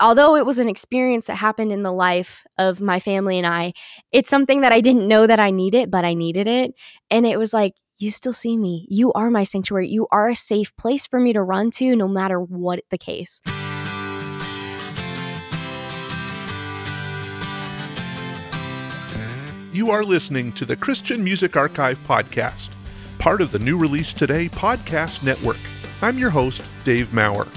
although it was an experience that happened in the life of my family and I, it's something that I didn't know that I needed, but I needed it. And it was like, you still see me. You are my sanctuary. You are a safe place for me to run to no matter what the case. You are listening to the Christian Music Archive podcast, part of the New Release Today podcast network. I'm your host, Dave Maurer.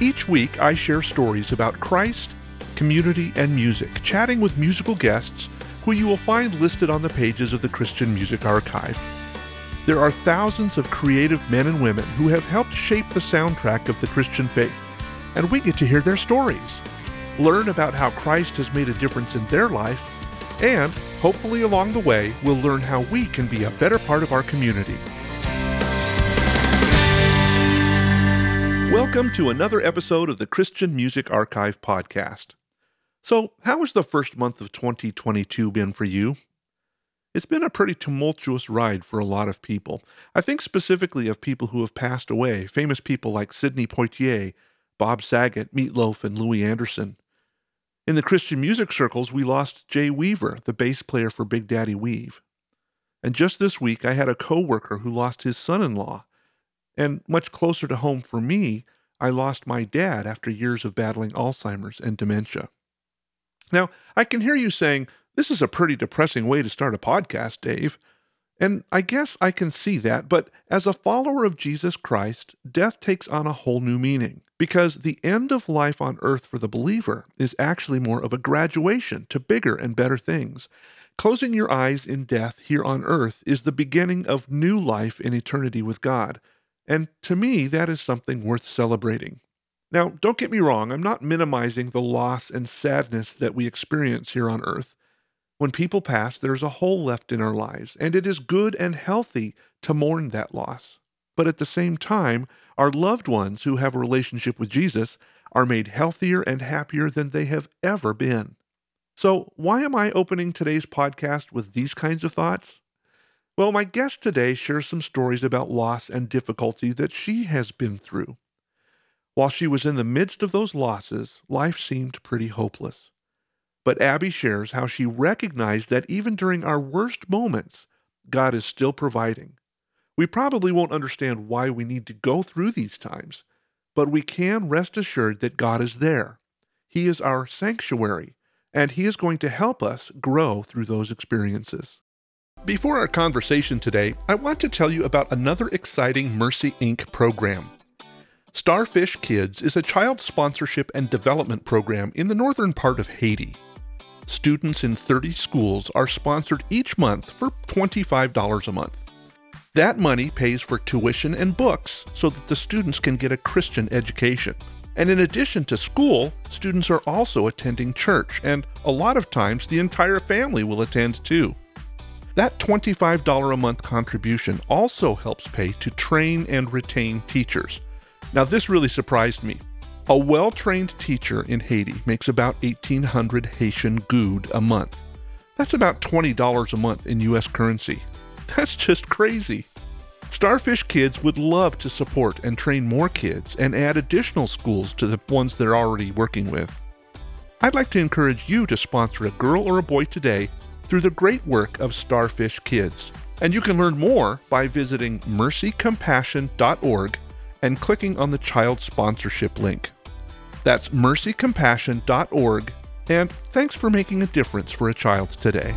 Each week, I share stories about Christ, community, and music, chatting with musical guests who you will find listed on the pages of the Christian Music Archive. There are thousands of creative men and women who have helped shape the soundtrack of the Christian faith, and we get to hear their stories, learn about how Christ has made a difference in their life, and hopefully along the way, we'll learn how we can be a better part of our community. Welcome to another episode of the Christian Music Archive podcast. So, how has the first month of 2022 been for you? It's been a pretty tumultuous ride for a lot of people. I think specifically of people who have passed away, famous people like Sidney Poitier, Bob Saget, Meatloaf, and Louie Anderson. In the Christian music circles, we lost Jay Weaver, the bass player for Big Daddy Weave. And just this week, I had a coworker who lost his son-in-law. And much closer to home for me, I lost my dad after years of battling Alzheimer's and dementia. Now, I can hear you saying, This is a pretty depressing way to start a podcast, Dave. And I guess I can see that, but as a follower of Jesus Christ, death takes on a whole new meaning because the end of life on earth for the believer is actually more of a graduation to bigger and better things. Closing your eyes in death here on earth is the beginning of new life in eternity with God. And to me, that is something worth celebrating. Now, don't get me wrong, I'm not minimizing the loss and sadness that we experience here on earth. When people pass, there's a hole left in our lives, and it is good and healthy to mourn that loss. But at the same time, our loved ones who have a relationship with Jesus are made healthier and happier than they have ever been. So, why am I opening today's podcast with these kinds of thoughts? Well, my guest today shares some stories about loss and difficulty that she has been through. While she was in the midst of those losses, life seemed pretty hopeless. But Abby shares how she recognized that even during our worst moments, God is still providing. We probably won't understand why we need to go through these times, but we can rest assured that God is there. He is our sanctuary, and He is going to help us grow through those experiences. Before our conversation today, I want to tell you about another exciting Mercy Inc. program. Starfish Kids is a child sponsorship and development program in the northern part of Haiti. Students in 30 schools are sponsored each month for $25 a month. That money pays for tuition and books so that the students can get a Christian education. And in addition to school, students are also attending church, and a lot of times the entire family will attend too. That $25 a month contribution also helps pay to train and retain teachers. Now, this really surprised me. A well trained teacher in Haiti makes about 1,800 Haitian gourde a month. That's about $20 a month in US currency. That's just crazy. Starfish Kids would love to support and train more kids and add additional schools to the ones they're already working with. I'd like to encourage you to sponsor a girl or a boy today through the great work of Starfish Kids. And you can learn more by visiting mercycompassion.org and clicking on the child sponsorship link. That's mercycompassion.org, and thanks for making a difference for a child today.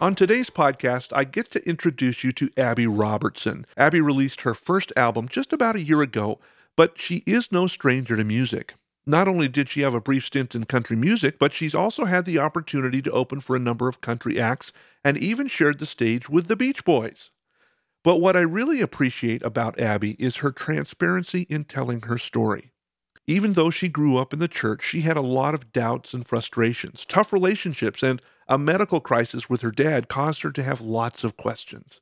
On today's podcast, I get to introduce you to Abby Robertson. Abby released her first album just about a year ago, but she is no stranger to music. Not only did she have a brief stint in country music, but she's also had the opportunity to open for a number of country acts and even shared the stage with the Beach Boys. But what I really appreciate about Abby is her transparency in telling her story. Even though she grew up in the church, she had a lot of doubts and frustrations, tough relationships, and a medical crisis with her dad caused her to have lots of questions.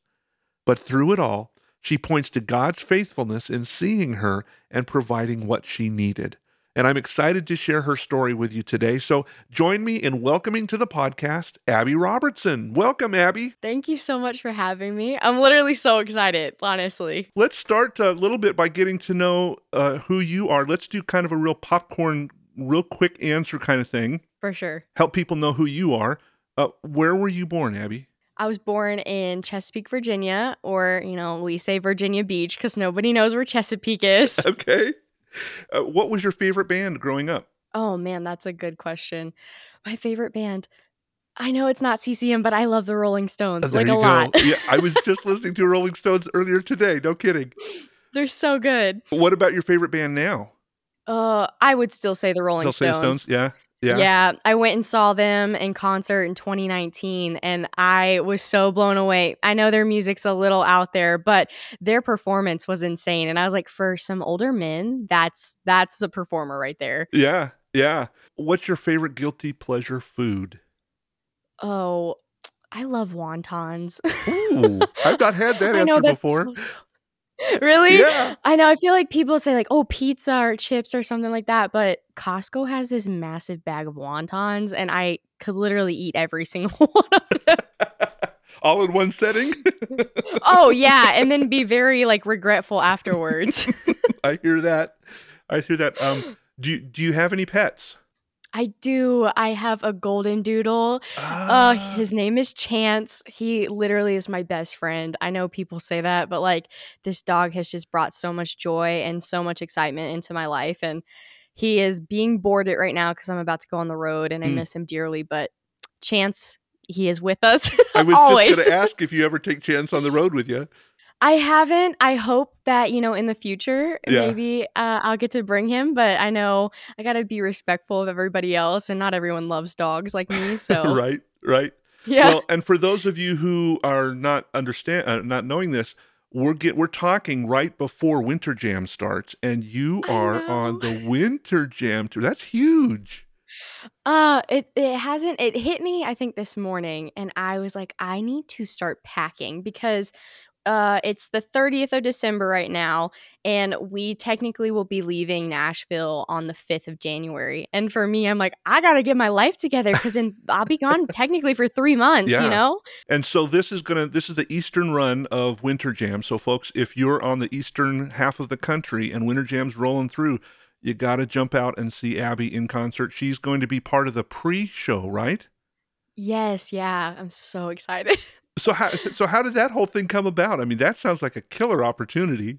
But through it all, she points to God's faithfulness in seeing her and providing what she needed. And I'm excited to share her story with you today. So join me in welcoming to the podcast Abby Robertson. Welcome, Abby. Thank you so much for having me. I'm literally so excited, honestly. Let's start a little bit by getting to know uh, who you are. Let's do kind of a real popcorn, real quick answer kind of thing. For sure. Help people know who you are. Uh, where were you born, Abby? I was born in Chesapeake, Virginia, or, you know, we say Virginia Beach because nobody knows where Chesapeake is. okay. Uh, what was your favorite band growing up? Oh man, that's a good question. My favorite band. I know it's not CCM, but I love the Rolling Stones Uh, like a go. lot. yeah, I was just listening to Rolling Stones earlier today. No kidding. They're so good. What about your favorite band now? Uh, I would still say the Rolling Still Stones. Stones? Yeah. Yeah. Yeah, I went and saw them in concert in 2019 and I was so blown away. I know their music's a little out there, but their performance was insane and I was like for some older men, that's that's a performer right there. Yeah. Yeah. What's your favorite guilty pleasure food? Oh, I love wontons. Ooh, I've not had that answer before. so- so- really? Yeah. I know. I feel like people say like, "Oh, pizza or chips or something like that," but Costco has this massive bag of wontons, and I could literally eat every single one of them. All in one setting? oh yeah, and then be very like regretful afterwards. I hear that. I hear that. Um, do you, do you have any pets? I do. I have a golden doodle. Uh, Ah, his name is Chance. He literally is my best friend. I know people say that, but like this dog has just brought so much joy and so much excitement into my life. And he is being boarded right now because I'm about to go on the road and I Mm. miss him dearly. But Chance, he is with us I was always. just going to ask if you ever take Chance on the road with you. I haven't. I hope that, you know, in the future, Yeah. maybe uh, I'll get to bring him, but I know I got to be respectful of everybody else and not everyone loves dogs like me. So, right, right. yeah. Well, and for those of you who are not understand, uh, not knowing this, we're get we're talking right before Winter Jam starts, and you are on the Winter Jam tour. That's huge. Uh it it hasn't it hit me I think this morning and I was like I need to start packing because uh it's the 30th of December right now and we technically will be leaving Nashville on the 5th of January. And for me I'm like I got to get my life together cuz then I'll be gone technically for 3 months, Yeah. you know? And so this is gonna this is the eastern run of Winter Jam. So folks, if you're on the eastern half of the country and Winter Jam's rolling through, you got to jump out and see Abby in concert. She's going to be part of the pre-show, right? Yes, yeah. I'm so excited. So how so how did that whole thing come about? I mean, that sounds like a killer opportunity.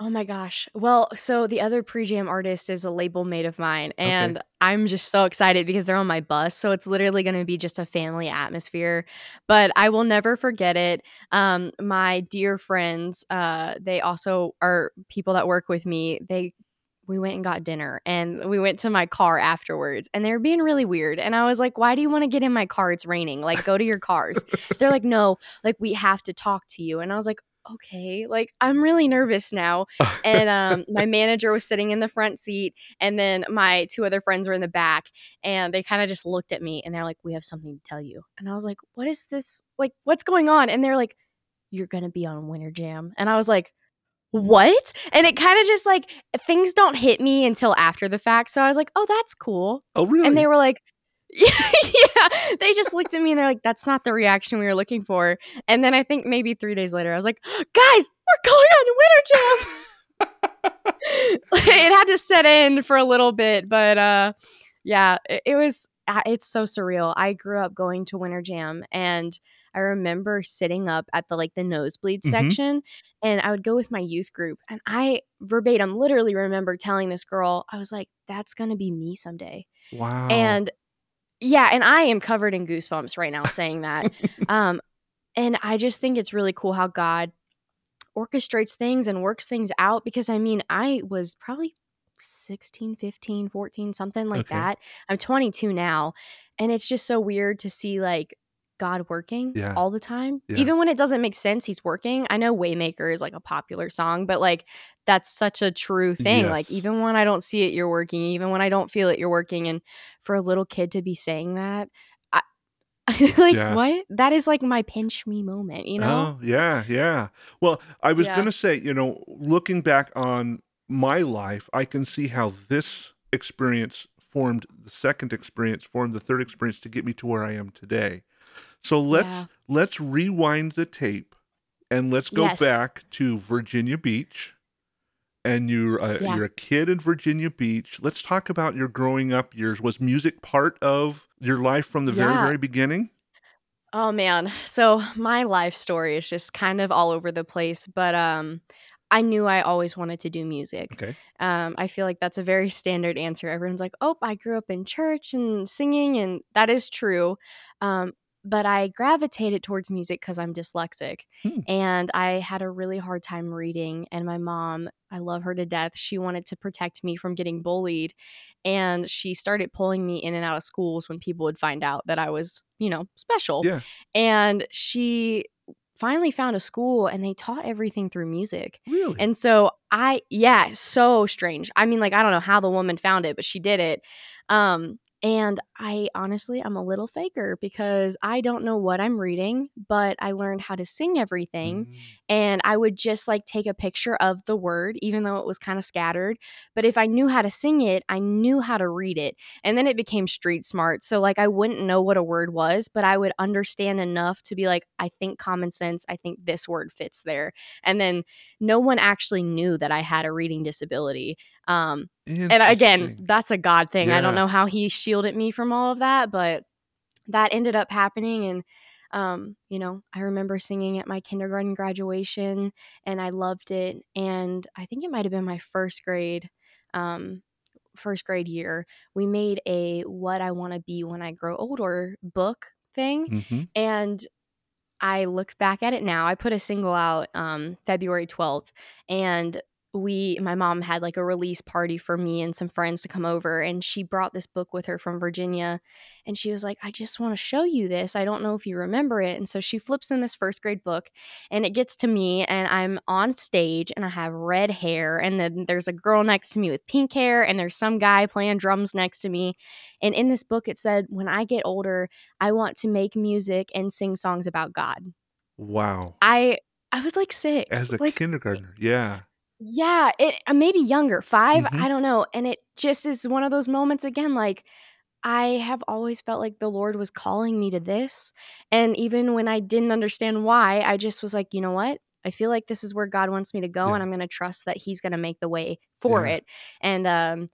Oh my gosh. Well, so the other pre-jam artist is a label mate of mine and I'm just so excited because they're on my bus. So it's literally going to be just a family atmosphere, but I will never forget it. Um my dear friends, uh they also are people that work with me. They we went and got dinner and we went to my car afterwards and they were being really weird and I was like, "Why do you want to get in my car? It's raining. Like go to your cars." They're like, "No, like we have to talk to you." And I was like, "Okay." Like I'm really nervous now and um, my manager was sitting in the front seat and then my two other friends were in the back and they kind of just looked at me and they're like we have something to tell you and i was like what is this like what's going on and they're like you're gonna be on winter jam and i was like what? And it kind of just like things don't hit me until after the fact so i was like oh that's cool. Oh, really? and they were like yeah. They just looked at me and they're like that's not the reaction we were looking for. And then i think maybe three days later i was like guys we're going on winter jam it had to set in for a little bit but uh yeah it, it was uh, it's so surreal. I grew up going to winter jam and i remember sitting up at the like the nosebleed Mhm. section and i would go with my youth group and i verbatim literally remember telling this girl i was like that's gonna be me someday wow. and yeah and i am covered in goosebumps right now saying that um and i just think it's really cool how god orchestrates things and works things out because i mean i was probably 16 15 14 something like Okay. that i'm 22 now and it's just so weird to see like god working Yeah. all the time Yeah. even when it doesn't make sense he's working i know waymaker is like a popular song but like that's such a true thing like even when i don't see it you're working even when i don't feel it you're working and for a little kid to be saying that I, like Yeah. what that is like my pinch me moment you know Oh, yeah, yeah. Well, I was to say, you know, looking back on my life, I can see how this experience formed the second experience, formed the third experience to get me to where I am today. So let's Yeah. let's rewind the tape and let's go Yes. back to Virginia Beach. And you're a, Yeah. you're a kid in Virginia Beach. Let's talk about your growing up years. Was music part of your life from the very very beginning? Oh man. So my life story is just kind of all over the place, but um I knew I always wanted to do music. Okay. Um I feel like that's a very standard answer. Everyone's like, "Oh, I grew up in church and singing," and that is true. Um but I gravitated towards music cuz I'm dyslexic. Hmm. And I had a really hard time reading and my mom, I love her to death. She wanted to protect me from getting bullied and she started pulling me in and out of schools when people would find out that I was, you know, special. Yeah. And she finally found a school and they taught everything through music. Really? And so I yeah, so strange. I mean like I don't know how the woman found it, but she did it. Um and I honestly I'm a little faker because I don't know what I'm reading, but I learned how to sing everything Mm. and I would just like take a picture of the word even though it was kind of scattered, but if I knew how to sing it, I knew how to read it. And then it became street smart. So like I wouldn't know what a word was, but I would understand enough to be like I think common sense, I think this word fits there. And then no one actually knew that I had a reading disability. Um and again, that's a God thing. I don't know how he shielded me from all of that, but that ended up happening. And, um, you know, I remember singing at my kindergarten graduation and I loved it. And I think it might have been my first grade, um, first grade year. We made a What I Want to Be When I Grow Older book thing. Mhm. And I look back at it now. I put a single out um, February 12th, and we, my mom had like a release party for me and some friends to come over, and she brought this book with her from Virginia. And she was like, I just want to show you this. I don't know if you remember it. And so she flips in this first grade book, and it gets to me, and I'm on stage, and I have red hair, and then there's a girl next to me with pink hair, and there's some guy playing drums next to me. And in this book, it said, When I get older, I want to make music and sing songs about God. Wow. I I was like six, As a like kindergartner. Yeah. Yeah, it uh, maybe younger, 5 Mhm. I don't know. And it just is one of those moments again. Like I have always felt like the Lord was calling me to this, and even when I didn't understand why, I just was like, you know what? I feel like this is where God wants me to go, Yeah. and I'm going to trust that He's going to make the way for Yeah. it. And um,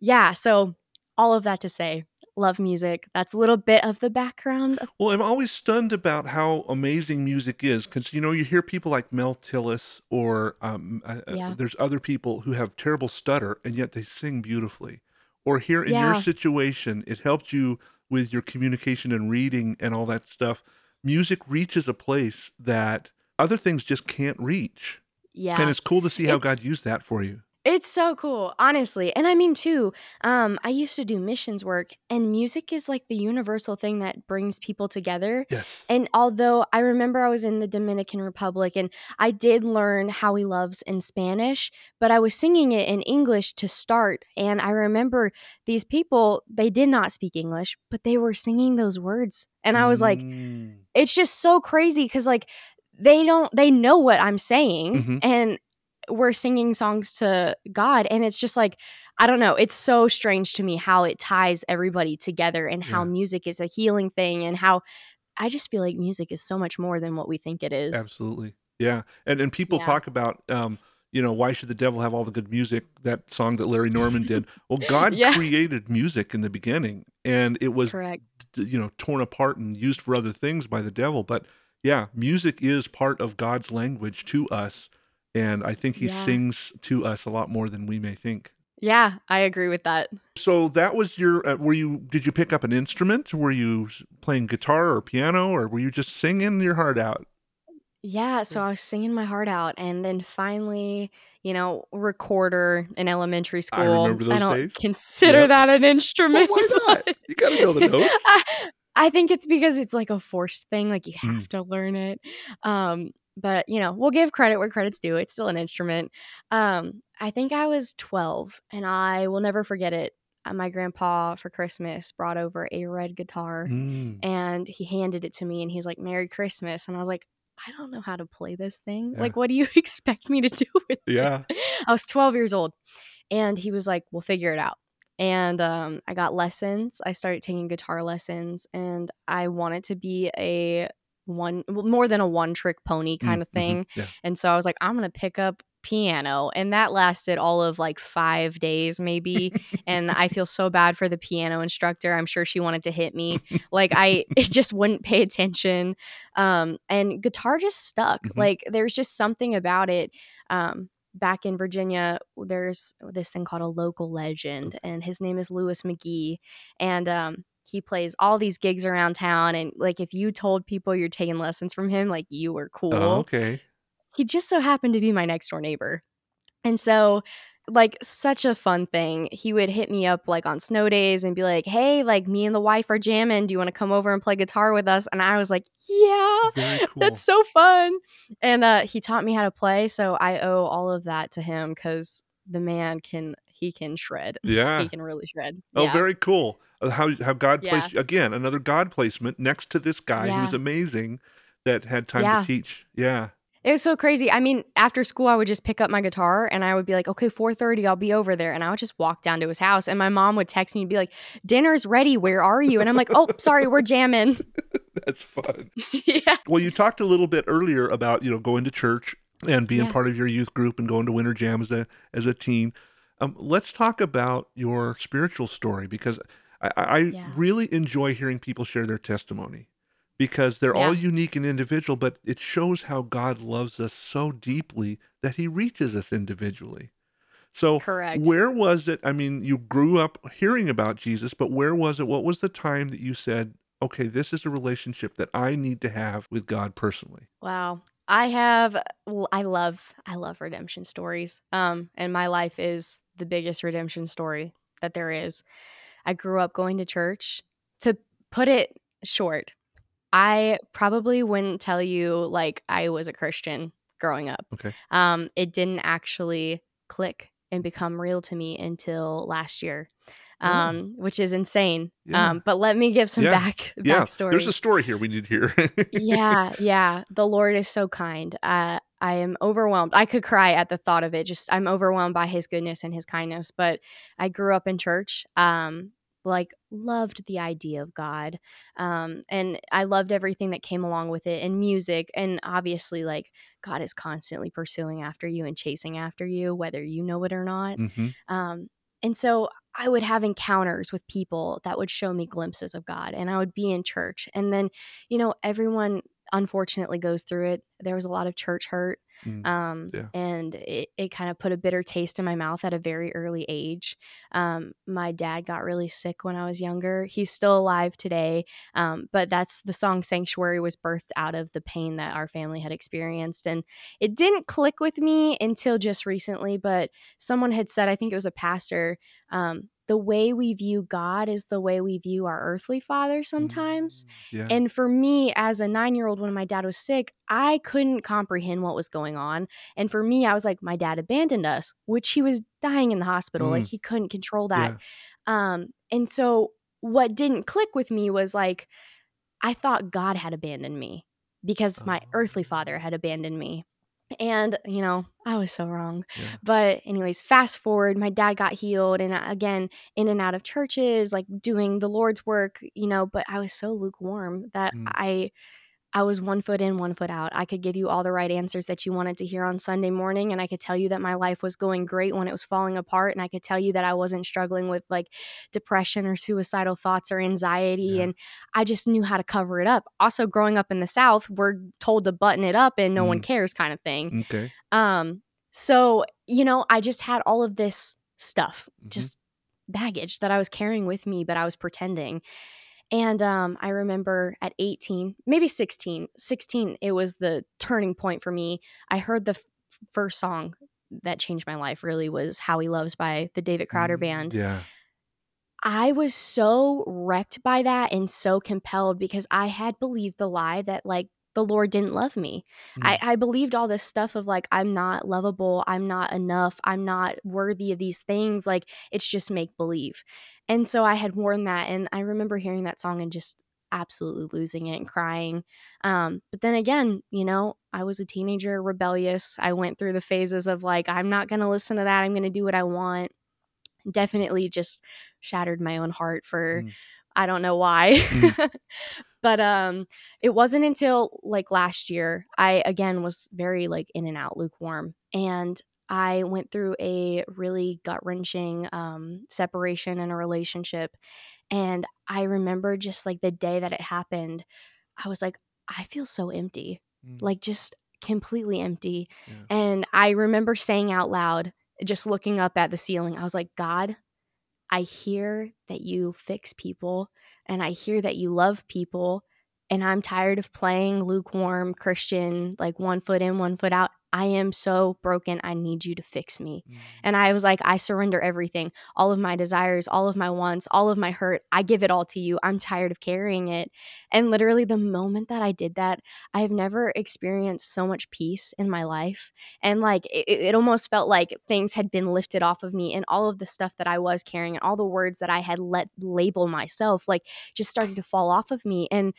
yeah, so all of that to say, love music. That's a little bit of the background. Of, Well, I'm always stunned about how amazing music is because you know you hear people like Mel Tillis or um, uh, uh, there's other people who have terrible stutter and yet they sing beautifully. Or here in your situation, it helped you with your communication and reading and all that stuff. Music reaches a place that other things just can't reach, yeah, and it's cool to see how It's- God used that for you. It's so cool, honestly. And I mean too, um, I used to do missions work and music is like the universal thing that brings people together. Yes. And although I remember I was in the Dominican Republic and I did learn how he loves in Spanish, but I was singing it in English to start. And I remember these people, they did not speak English, but they were singing those words. And I was like, Mm. it's just so crazy because like they don't they know what i'm saying Mhm. and we're singing songs to god and it's just like i don't know it's so strange to me how it ties everybody together and how Yeah. music is a healing thing and how i just feel like music is so much more than what we think it is Absolutely. Yeah. And and people Yeah. talk about um, you know, why should the devil have all the good music? That song that Larry Norman did. Well, God Yeah. created music in the beginning and it was correct you know, torn apart and used for other things by the devil, but yeah, music is part of God's language to us and I think he Yeah. sings to us a lot more than we may think. yeah i agree with that So that was your uh, were you did you pick up an instrument? Were you playing guitar or piano or were you just singing your heart out? Yeah, so I was singing my heart out, and then finally, you know, recorder in elementary school. I remember those don't days. consider Yep. that an instrument. why not? You gotta know the notes. I, I think it's because it's like a forced thing, like you Mm. have to learn it. Um, but you know, we'll give credit where credit's due. It's still an instrument. Um, I think I was 12, and I will never forget it. Uh, My grandpa for Christmas brought over a red guitar Mm. and he handed it to me and he's like merry christmas and i was like i don't know how to play this thing Yeah. like what do you expect me to do with it Yeah. i was 12 years old and he was like we'll figure it out and um, I got lessons. I started taking guitar lessons, and I wanted to be a one more than a one trick pony kind of Mm, mhm, thing. yeah. And so I was like, I'm gonna pick up piano, and that lasted all of like five days maybe. and I feel so bad for the piano instructor. I'm sure she wanted to hit me. Like I it just wouldn't pay attention. Um, and guitar just stuck. Mhm. Like there's just something about it. Um, back in Virginia, there's this thing called a local legend, and his name is Lewis McGee. And um, he plays all these gigs around town. And like, if you told people you're taking lessons from him, like you were cool. Oh, okay. He just so happened to be my next door neighbor. And so, like, such a fun thing. He would hit me up like on snow days and be like, hey, like, me and the wife are jamming. Do you want to come over and play guitar with us? And I was like, yeah. Cool. That's so fun. And uh, he taught me how to play. So I owe all of that to him because the man can, he can shred. yeah. He can really shred. Oh, yeah. very cool. How how God Yeah. placed again another God placement next to this guy Yeah. was amazing that had time Yeah. to teach. Yeah. It was so crazy. I mean, after school, I would just pick up my guitar and I would be like, okay, 4.30, I'll be over there. And I would just walk down to his house. And my mom would text me and be like, dinner's ready. Where are you? And I'm like, oh, sorry, we're jamming. That's fun. yeah. Well, you talked a little bit earlier about you know going to church and being Yeah. part of your youth group and going to winter jam as a as a teen. Um, let's talk about your spiritual story because I, I Yeah. really enjoy hearing people share their testimony because they're all unique and individual, but it shows how God loves us so deeply that He reaches us individually. So, Correct. where was it? I mean, you grew up hearing about Jesus, but where was it? What was the time that you said, okay, this is a relationship that I need to have with God personally? Wow. I have I love I love redemption stories. Um and my life is the biggest redemption story that there is. I grew up going to church. To put it short, I probably wouldn't tell you like I was a Christian growing up. Okay. Um it didn't actually click and become real to me until last year. Oh. Um which is insane. Yeah. Um but let me give some Yeah. back Yeah, backstory there's a story here we need to hear. yeah, yeah. The Lord is so kind. Uh, I am overwhelmed. I could cry at the thought of it. Just I'm overwhelmed by His goodness and His kindness. But I grew up in church. Um, like loved the idea of God. Um, and I loved everything that came along with it, and music, and obviously, like God is constantly pursuing after you and chasing after you, whether you know it or not. hmm Um, and so I would have encounters with people that would show me glimpses of God, and I would be in church. And then, you know, everyone unfortunately goes through it. There was a lot of church hurt. Mm, Um, yeah. And it, it kind of put a bitter taste in my mouth at a very early age. Um, my dad got really sick when I was younger. He's still alive today. Um, but that's the song Sanctuary was birthed out of the pain that our family had experienced. And it didn't click with me until just recently. But someone had said, I think it was a pastor, um, the way we view God is the way we view our earthly father sometimes. Mm, Yeah. And for me, as a nine year old, when my dad was sick, I couldn't comprehend what was going on. And for me, I was like, my dad abandoned us, which he was dying in the hospital. Like Mm. he couldn't control that. yeah. Um, and so what didn't click with me was like, I thought God had abandoned me because my earthly father had abandoned me. And, you know, I was so wrong. Yeah. But, anyways, fast forward, my dad got healed and uh, again, in and out of churches, like doing the Lord's work, you know, but I was so lukewarm that Mm. I. I was one foot in, one foot out. I could give you all the right answers that you wanted to hear on Sunday morning, and I could tell you that my life was going great when it was falling apart, and I could tell you that I wasn't struggling with like depression or suicidal thoughts or anxiety, Yeah. and I just knew how to cover it up. Also, growing up in the South, we're told to button it up and no one Mm. cares, kind of thing. Okay. Um, so you know, I just had all of this stuff, Mhm. just baggage that I was carrying with me, but I was pretending. And um, I remember at 18, maybe 16, 16, it was the turning point for me. I heard the f- first song that changed my life really was How He Loves by the David Crowder Mm, Band. Yeah. I was so wrecked by that and so compelled because I had believed the lie that like the Lord didn't love me. I, I believed all this stuff of like, I'm not lovable, I'm not enough, I'm not worthy of these things. Like, it's just make believe. And so I had worn that. And I remember hearing that song and just absolutely losing it and crying. Um, but then again, you know, I was a teenager, rebellious. I went through the phases of like, I'm not going to listen to that, I'm going to do what I want. definitely just shattered my own heart for Mm. I don't know why. Mm. but um it wasn't until like last year I again was very like in and out lukewarm and I went through a really gut-wrenching um separation in a relationship and I remember just like the day that it happened I was like I feel so empty Mm. like just completely empty. Yeah. And I remember saying out loud, just looking up at the ceiling, I was like, God, I hear that you fix people and I hear that you love people. And I'm tired of playing lukewarm Christian, like one foot in, one foot out. I am so broken. I need you to fix me. Mm. And I was like, I surrender everything, all of my desires, all of my wants, all of my hurt. I give it all to you. I'm tired of carrying it. And literally, the moment that I did that, I have never experienced so much peace in my life. And like, it, it almost felt like things had been lifted off of me, and all of the stuff that I was carrying, and all the words that I had let label myself, like, just started to fall off of me. And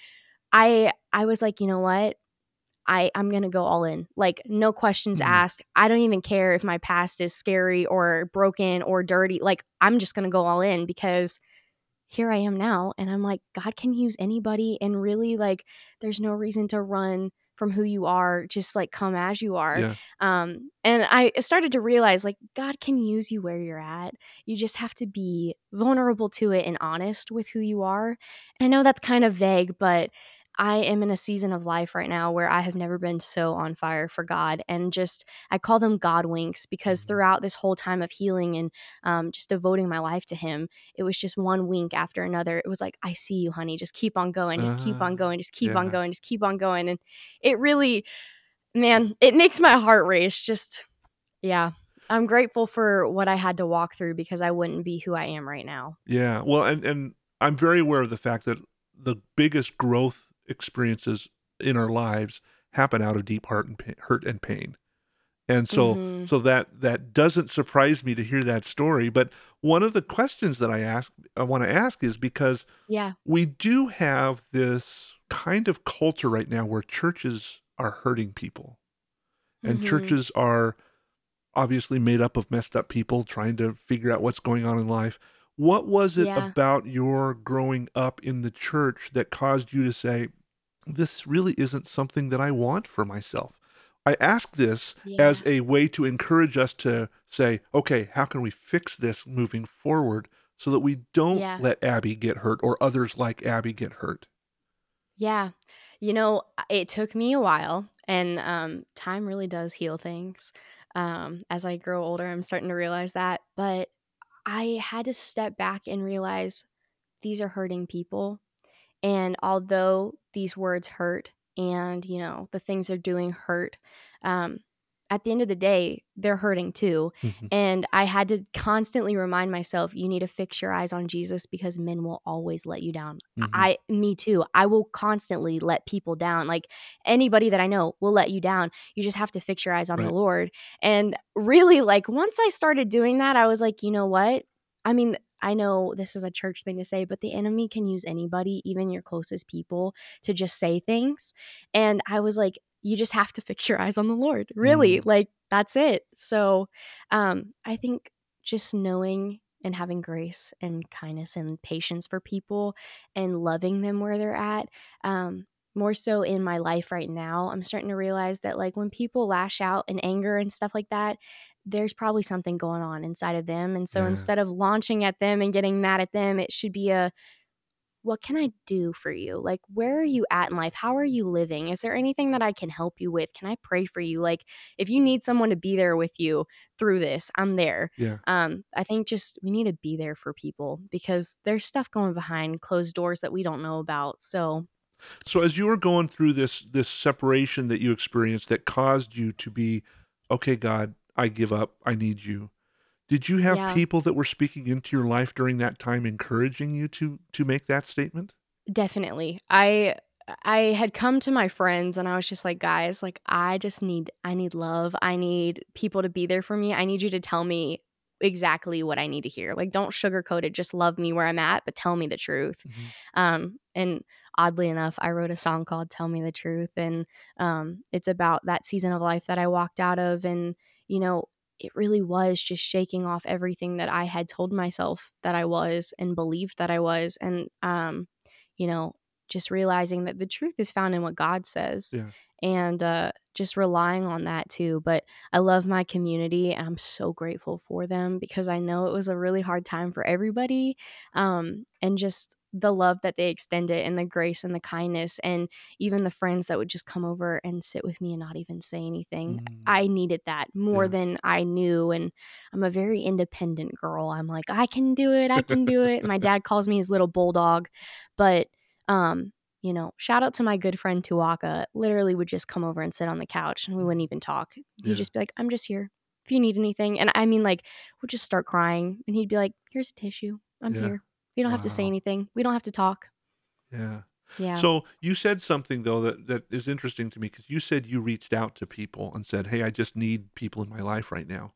I, I was like, you know what? I, I'm gonna go all in. Like, no questions Mhm. asked. I don't even care if my past is scary or broken or dirty. Like, I'm just gonna go all in because here I am now. And I'm like, God can use anybody. And really, like, there's no reason to run from who you are. Just like come as you are. Yeah. Um, and I started to realize like God can use you where you're at. You just have to be vulnerable to it and honest with who you are. I know that's kind of vague, but I am in a season of life right now where I have never been so on fire for God. And just, I call them God winks because Mhm. throughout this whole time of healing and um, just devoting my life to Him, it was just one wink after another. It was like, I see you, honey. Just keep on going. Just keep Ah, on going. Just keep on going. Just keep on going. And it really, man, it makes my heart race. Just, yeah. I'm grateful for what I had to walk through because I wouldn't be who I am right now. Yeah. Well, and and I'm very aware of the fact that the biggest growth experiences in our lives happen out of deep heart and pain, hurt and pain. And so Mhm. so that that doesn't surprise me to hear that story, but one of the questions that I ask I want to ask is because Yeah. we do have this kind of culture right now where churches are hurting people. And Mhm. churches are obviously made up of messed up people trying to figure out what's going on in life. What was it Yeah. about your growing up in the church that caused you to say, this really isn't something that I want for myself? I ask this as Yeah. a way to encourage us to say, okay, how can we fix this moving forward so that we don't Yeah. let Abby get hurt or others like Abby get hurt? Yeah. You know, it took me a while, and um, time really does heal things. Um, as I grow older, I'm starting to realize that. But I had to step back and realize these are hurting people. And although these words hurt and, you know, the things they're doing hurt, um, at the end of the day, they're hurting too. Mhm. And I had to constantly remind myself, you need to fix your eyes on Jesus because men will always let you down. Mhm. I, me too. I will constantly let people down. Like anybody that I know will let you down. You just have to fix your eyes on the Lord. And really, like once I started doing that, I was like, you know what? I mean, I know this is a church thing to say, but the enemy can use anybody, even your closest people, to just say things. And I was like, you just have to fix your eyes on the Lord. Really, Mm. like that's it. So um, I think just knowing and having grace and kindness and patience for people and loving them where they're at. Um, more so in my life right now, I'm starting to realize that like when people lash out in anger and stuff like that, there's probably something going on inside of them. And so Yeah. instead of launching at them and getting mad at them, it should be a what can I do for you? Like, where are you at in life? How are you living? Is there anything that I can help you with? Can I pray for you? Like, if you need someone to be there with you through this, I'm there. Yeah. Um, I think just we need to be there for people because there's stuff going behind closed doors that we don't know about. So, So as you were going through this this separation that you experienced that caused you to be, okay, God, I give up. I need you. Did you have Yeah. people that were speaking into your life during that time encouraging you to to make that statement? Definitely. I I had come to my friends and I was just like, guys, like I just need I need love. I need people to be there for me. I need you to tell me exactly what I need to hear. Like don't sugarcoat it. Just love me where I'm at, but tell me the truth. Mhm. Um and oddly enough, I wrote a song called Tell Me the Truth and um it's about that season of life that I walked out of and you know it really was just shaking off everything that I had told myself that I was and believed that I was. And, um, you know, just realizing that the truth is found in what God says. Yeah. And uh, just relying on that too. But I love my community and I'm so grateful for them because I know it was a really hard time for everybody. Um, and just the love that they extended and the grace and the kindness and even the friends that would just come over and sit with me and not even say anything. Mm. I needed that more Yeah. than I knew and I'm a very independent girl. I'm like I can do it. I can do it. My dad calls me his little bulldog, but um you know, shout out to my good friend Tuaka. Literally would just come over and sit on the couch and we wouldn't even talk. He'd Yeah. just be like, I'm just here. If you need anything. And I mean, like, we'd just start crying and he'd be like, Here's a tissue. I'm Yeah. here. You don't have to say Wow. anything. We don't have to talk. Yeah. Yeah. So you said something though that that is interesting to me because you said you reached out to people and said, "Hey, I just need people in my life right now."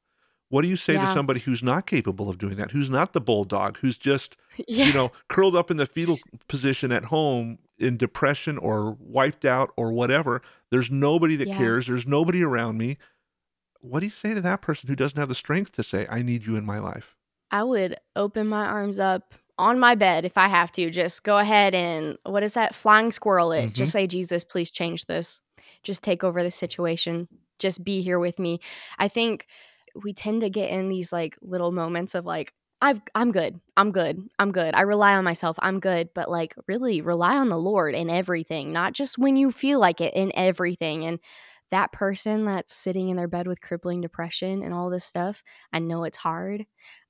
What do you say to Yeah. somebody who's not capable of doing that? Who's not the bulldog? Who's just yeah. you know curled up in the fetal position at home in depression or wiped out or whatever? There's nobody that Yeah. cares. There's nobody around me. What do you say to that person who doesn't have the strength to say, "I need you in my life"? I would open my arms up on my bed if I have to. Just go ahead and what is that? Flying squirrel it. Mhm. Just say, Jesus, please change this. Just take over the situation. Just be here with me. I think we tend to get in these like little moments of like, I've I'm good. I'm good. I'm good. I rely on myself. I'm good. But like really rely on the Lord in everything, not just when you feel like it, in everything. And that person that's sitting in their bed with crippling depression and all this stuff, I know it's hard.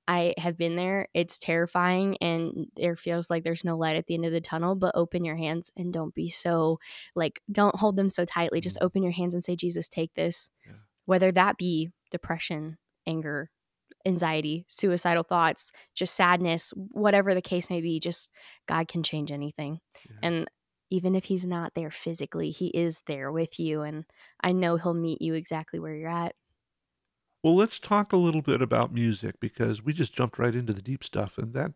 I have been there. It's terrifying and there feels like there's no light at the end of the tunnel, but open your hands and don't be so like don't hold them so tightly. Just mm-hmm. open your hands and say, Jesus, take this. Yeah. Whether that be depression, anger, anxiety, suicidal thoughts, just sadness, whatever the case may be, just God can change anything. Yeah. And even if he's not there physically, he is there with you. And I know he'll meet you exactly where you're at. Well, let's talk a little bit about music because we just jumped right into the deep stuff, and that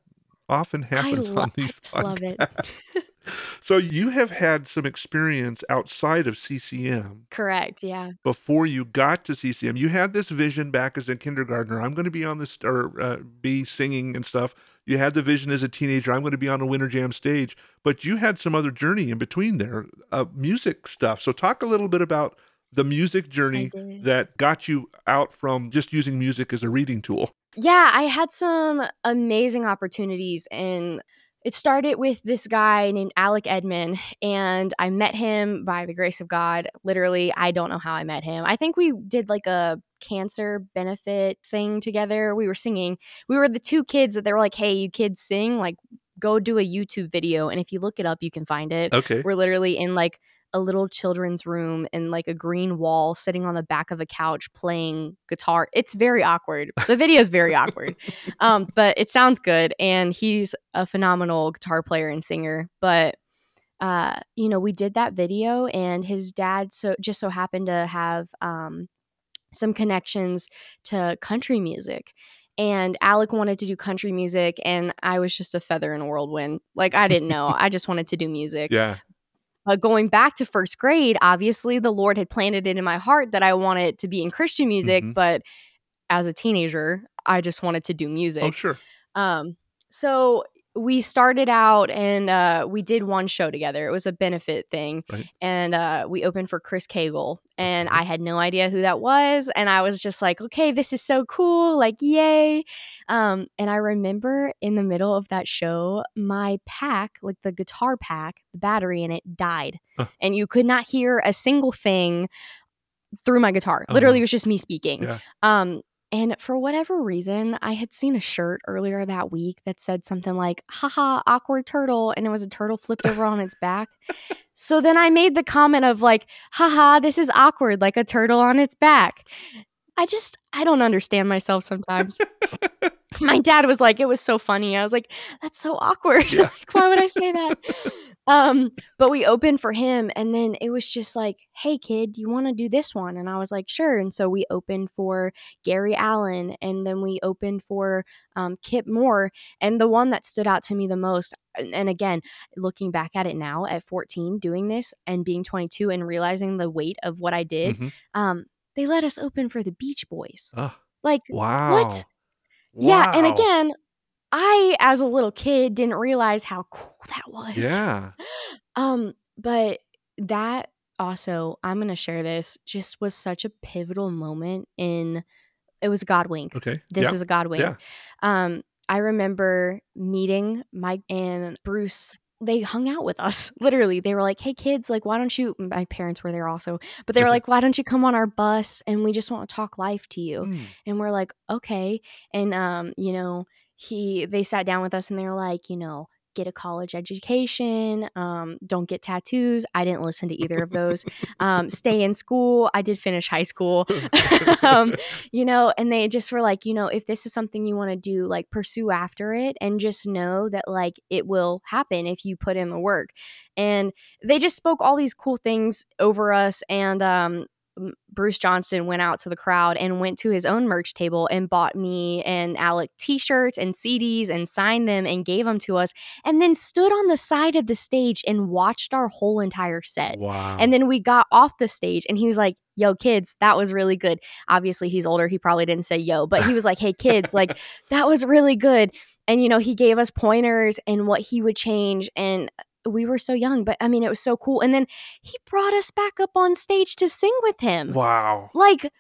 often happens lo- on I these just love it. podcasts. so you have had some experience outside of CCM Correct. Yeah. before you got to CCM. You had this vision back as a kindergartner. I'm going to be on this or uh, be singing and stuff. You had the vision as a teenager. I'm going to be on a Winter Jam stage, but you had some other journey in between there, uh, music stuff. So talk a little bit about the music journey that got you out from just using music as a reading tool. Yeah, I had some amazing opportunities and it started with this guy named Alec Edmond and I met him by the grace of God. Literally, I don't know how I met him. I think we did like a cancer benefit thing together. We were singing. We were the two kids that they were like, "Hey, you kids sing, like go do a YouTube video." And if you look it up, you can find it. Okay. We're literally in like a little children's room and like a green wall sitting on the back of a couch playing guitar. It's very awkward. The video is very awkward. Um, but it sounds good and he's a phenomenal guitar player and singer. But uh, you know, we did that video and his dad so just so happened to have um some connections to country music. And Alec wanted to do country music, and I was just a feather in a whirlwind. Like, I didn't know. I just wanted to do music. Yeah. But going back to first grade, obviously the Lord had planted it in my heart that I wanted to be in Christian music, Mhm. but as a teenager, I just wanted to do music. Oh, sure. Um, so we started out and uh, we did one show together. It was a benefit thing, Right. and uh, we opened for Chris Cagle, and I had no idea who that was, and I was just like, okay, this is so cool, like yay! Um, and I remember in the middle of that show, my pack, like the guitar pack, the battery in it died, Huh. and you could not hear a single thing through my guitar. Oh, Literally, it was just me speaking. Yeah. Um, and for whatever reason, I had seen a shirt earlier that week that said something like, haha, awkward turtle. And it was a turtle flipped over on its back. So then I made the comment of, like, haha, this is awkward, like a turtle on its back. I just, I don't understand myself sometimes. My dad was like, it was so funny. I was like, that's so awkward. Yeah. like, why would I say that? um, but we opened for him, and then it was just like, hey, kid, you want to do this one? And I was like, sure. And so we opened for Gary Allan, and then we opened for um, Kip Moore. And the one that stood out to me the most, and and again, looking back at it now at 14, doing this and being 22 and realizing the weight of what I did, Mhm. um, they let us open for the Beach Boys. Ah, Like, Wow. what? Yeah. And again, I, as a little kid, didn't realize how cool that was. Yeah. Um, but that also, I'm gonna share this, just was such a pivotal moment in it was a God wink. Okay. This yeah. is a God wink. Yeah. Um, I remember meeting Mike and Bruce. They hung out with us. Literally, they were like, "Hey, kids, like, why don't you?" My parents were there also, but they were like, "Why don't you come on our bus and we just want to talk life to you?" Mm. And we're like, "Okay." And um, you know, he they sat down with us and they were like, you know, get a college education, um, don't get tattoos. I didn't listen to either of those. um, stay in school. I did finish high school. um, you know, and they just were like, you know, if this is something you want to do, like pursue after it and just know that like it will happen if you put in the work. And they just spoke all these cool things over us. And um, Bruce Johnston went out to the crowd and went to his own merch table and bought me and Alec t-shirts and CDs and signed them and gave them to us and then stood on the side of the stage and watched our whole entire set. Wow. And then we got off the stage and he was like, Yo, kids, that was really good. Obviously, he's older. He probably didn't say yo, but he was like, Hey, kids, like, that was really good. And, you know, he gave us pointers and what he would change. And we were so young, but I mean, it was so cool. And then he brought us back up on stage to sing with him. wow. Like,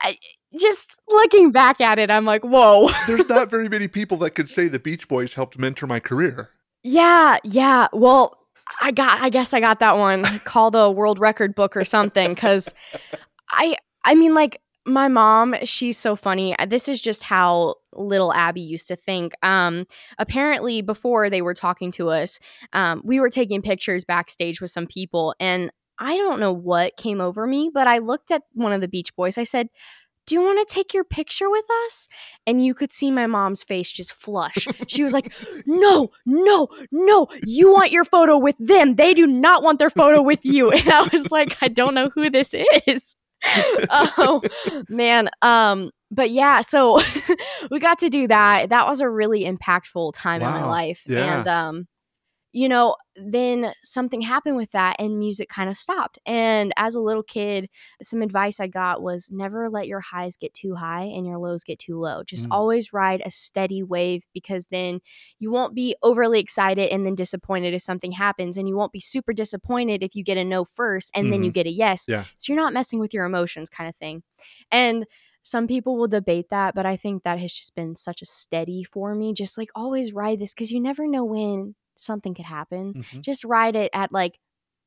I, just looking back at it, I'm like, whoa. There's not very many people that could say the Beach Boys helped mentor my career. Yeah, yeah. Well, I got I guess I got that one. Call the world record book or something cuz I I mean like my mom, she's so funny. This is just how little Abby used to think. Um apparently before they were talking to us, um we were taking pictures backstage with some people and I don't know what came over me, but I looked at one of the Beach Boys. I said, do you want to take your picture with us? And you could see my mom's face just flush. She was like, No, no, no, you want your photo with them. They do not want their photo with you. And I was like, I don't know who this is. oh man. Um, but yeah, so we got to do that. That was a really impactful time in my life. Yeah. And um, you know, then something happened with that and music kind of stopped. And as a little kid, some advice I got was never let your highs get too high and your lows get too low. Just Mm. always ride a steady wave because then you won't be overly excited and then disappointed if something happens. And you won't be super disappointed if you get a no first and then you get a yes. Yeah. So you're not messing with your emotions, kind of thing. And some people will debate that, but I think that has just been such a steady for me. Just like always ride this because you never know when something could happen. Mhm. Just ride it at like,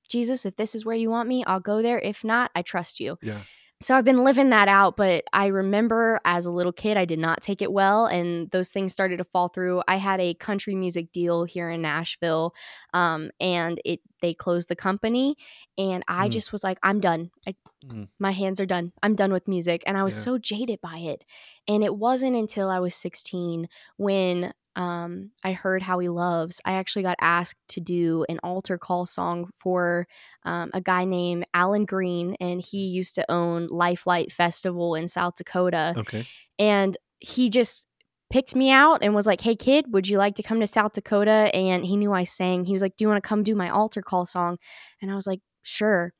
Jesus, if this is where you want me, I'll go there. If not, I trust you. Yeah. So I've been living that out, but I remember as a little kid, I did not take it well, and those things started to fall through. I had a country music deal here in Nashville, um, and it they closed the company, and I Mm. just was like, I'm done. I, Mm. My hands are done. I'm done with music, and I was Yeah. so jaded by it. And it wasn't until I was 16 when um, I heard How He Loves. I actually got asked to do an altar call song for um, a guy named Alan Green, and he used to own Lifelight Festival in South Dakota. Okay. And he just picked me out and was like, Hey, kid, would you like to come to South Dakota? And he knew I sang. He was like, Do you want to come do my altar call song? And I was like, Sure.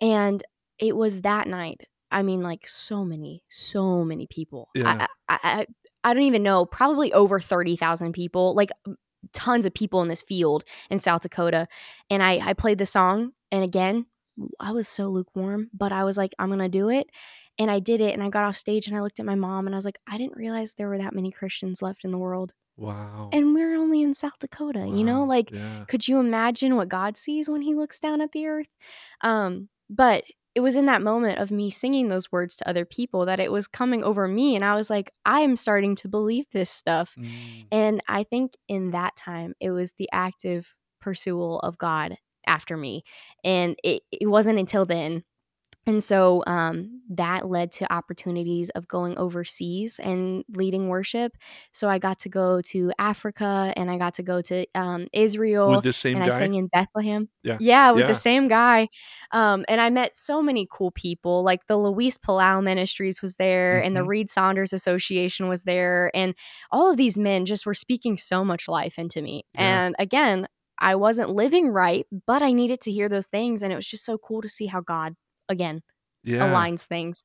And it was that night. I mean, like so many, so many people. Yeah. I, I, I, I don't even know, probably over 30,000 people, like tons of people in this field in South Dakota. And I, I played the song. And again, I was so lukewarm, but I was like, I'm going to do it. And I did it. And I got off stage and I looked at my mom and I was like, I didn't realize there were that many Christians left in the world. Wow. And we're only in South Dakota, you know? Like, yeah. could you imagine what God sees when he looks down at the earth? Um, but it was in that moment of me singing those words to other people that it was coming over me. And I was like, I am starting to believe this stuff. Mm. And I think in that time, it was the active pursual of God after me. And it, it wasn't until then. And so um, that led to opportunities of going overseas and leading worship. So I got to go to Africa and I got to go to um, Israel With this same and I sang in Bethlehem. Yeah. Yeah, with Yeah. the same guy. Um, and I met so many cool people. Like the Luis Palau Ministries was there, and the Mhm. Reid Saunders Association was there, and all of these men just were speaking so much life into me. Yeah. And again, I wasn't living right, but I needed to hear those things, and it was just so cool to see how God again Yeah. aligns things.